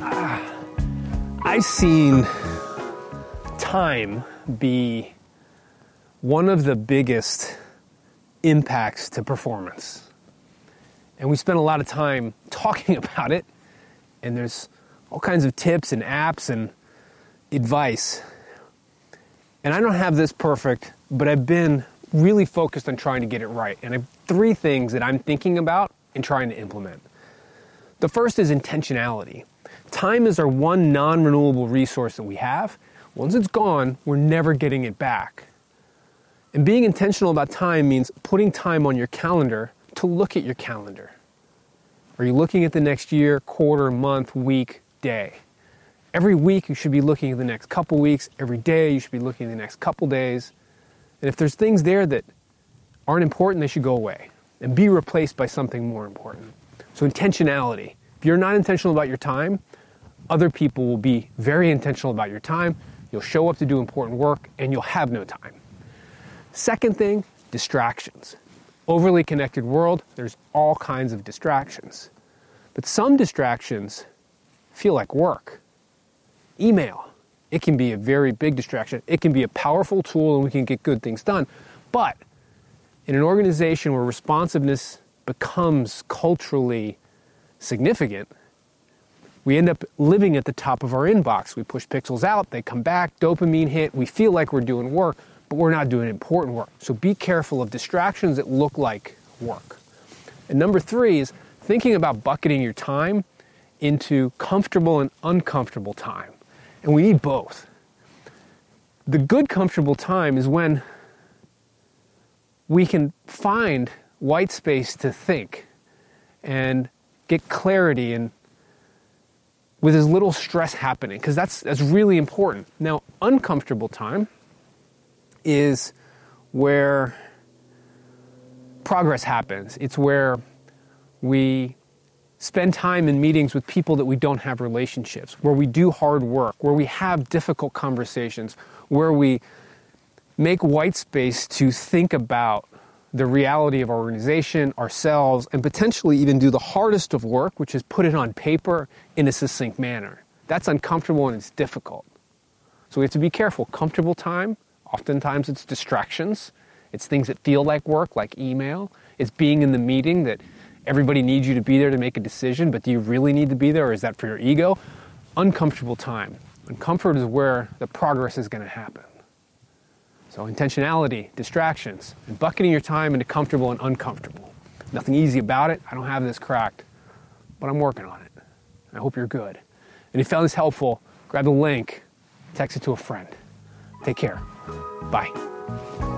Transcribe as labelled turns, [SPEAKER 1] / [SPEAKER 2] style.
[SPEAKER 1] Ah, I've seen time be one of the biggest impacts to performance. And we spend a lot of time talking about it, and there's all kinds of tips and apps and advice. And I don't have this perfect, but I've been really focused on trying to get it right. And I have three things that I'm thinking about and trying to implement. The first is intentionality. Time is our one non renewable resource that we have. Once it's gone, we're never getting it back. And being intentional about time means putting time on your calendar to look at your calendar. Are you looking at the next year, quarter, month, week, day? Every week you should be looking at the next couple weeks. Every day you should be looking at the next couple days. And if there's things there that aren't important, they should go away and be replaced by something more important. So intentionality. If you're not intentional about your time, other people will be very intentional about your time. You'll show up to do important work and you'll have no time. Second thing, distractions. Overly connected world, there's all kinds of distractions. But some distractions feel like work. Email, it can be a very big distraction. It can be a powerful tool and we can get good things done. But in an organization where responsiveness becomes culturally significant, we end up living at the top of our inbox. We push pixels out, they come back, dopamine hit, we feel like we're doing work, but we're not doing important work. So be careful of distractions that look like work. And number three is thinking about bucketing your time into comfortable and uncomfortable time. And we need both. The good, comfortable time is when we can find white space to think and get clarity and with as little stress happening because that's that's really important. Now, uncomfortable time is where progress happens. It's where we spend time in meetings with people that we don't have relationships, where we do hard work, where we have difficult conversations, where we make white space to think about the reality of our organization, ourselves, and potentially even do the hardest of work, which is put it on paper in a succinct manner. That's uncomfortable and it's difficult. So we have to be careful. Comfortable time, oftentimes it's distractions. It's things that feel like work, like email. It's being in the meeting that everybody needs you to be there to make a decision, but do you really need to be there or is that for your ego? Uncomfortable time. And comfort is where the progress is going to happen. So, intentionality, distractions, and bucketing your time into comfortable and uncomfortable. Nothing easy about it. I don't have this cracked, but I'm working on it. I hope you're good. And if you found this helpful, grab the link, text it to a friend. Take care. Bye.